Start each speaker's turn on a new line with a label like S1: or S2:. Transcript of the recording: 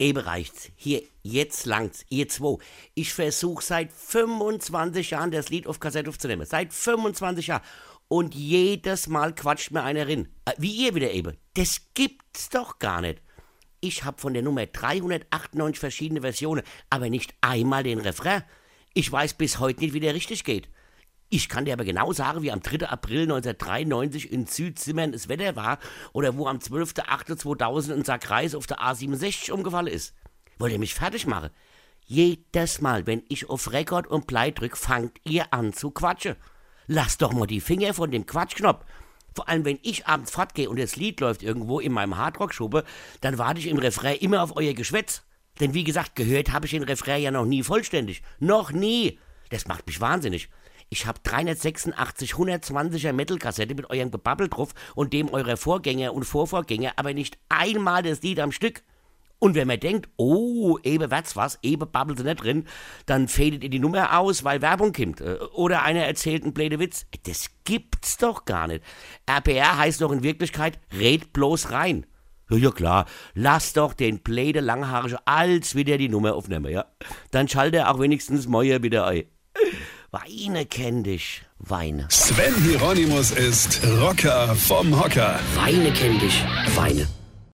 S1: Eben reicht's. Hier, jetzt langt's. Ihr zwei. Ich versuche seit 25 Jahren das Lied auf Kassette aufzunehmen. Seit 25 Jahren. Und jedes Mal quatscht mir einer rein. Äh, wie ihr wieder eben. Das gibt's doch gar nicht. Ich hab von der Nummer 398 verschiedene Versionen, aber nicht einmal den Refrain. Ich weiß bis heute nicht, wie der richtig geht. Ich kann dir aber genau sagen, wie am 3. April 1993 in Südzimmern das Wetter war oder wo am 12.08.2000 ein Sack Reis auf der A67 umgefallen ist. Wollt ihr mich fertig machen? Jedes Mal, wenn ich auf Rekord und Play drück, fangt ihr an zu quatschen. Lasst doch mal die Finger von dem Quatschknopf. Vor allem, wenn ich abends fortgehe und das Lied läuft irgendwo in meinem Hardrock-Schube, dann warte ich im Refrain immer auf euer Geschwätz. Denn wie gesagt, gehört habe ich den Refrain ja noch nie vollständig. Noch nie. Das macht mich wahnsinnig. Ich hab 386 120er Metal-Kassette mit eurem Gebabbel drauf und dem eurer Vorgänger und Vorvorgänger, aber nicht einmal das Lied am Stück. Und wenn man denkt, oh, eben wird's was, eben babbelt sie nicht drin, dann fädet ihr die Nummer aus, weil Werbung kommt. Äh, oder einer erzählt einen blöden Witz. Das gibt's doch gar nicht. RPR heißt doch in Wirklichkeit, red bloß rein. Ja, ja klar, lass doch den blöde Langhaarige als wieder die Nummer aufnehmen, ja. Dann schaltet er auch wenigstens Mäuer wieder ein. Weine kenn dich, Weine.
S2: Sven Hieronymus ist Rocker vom Hocker.
S1: Weine kenn dich, Weine.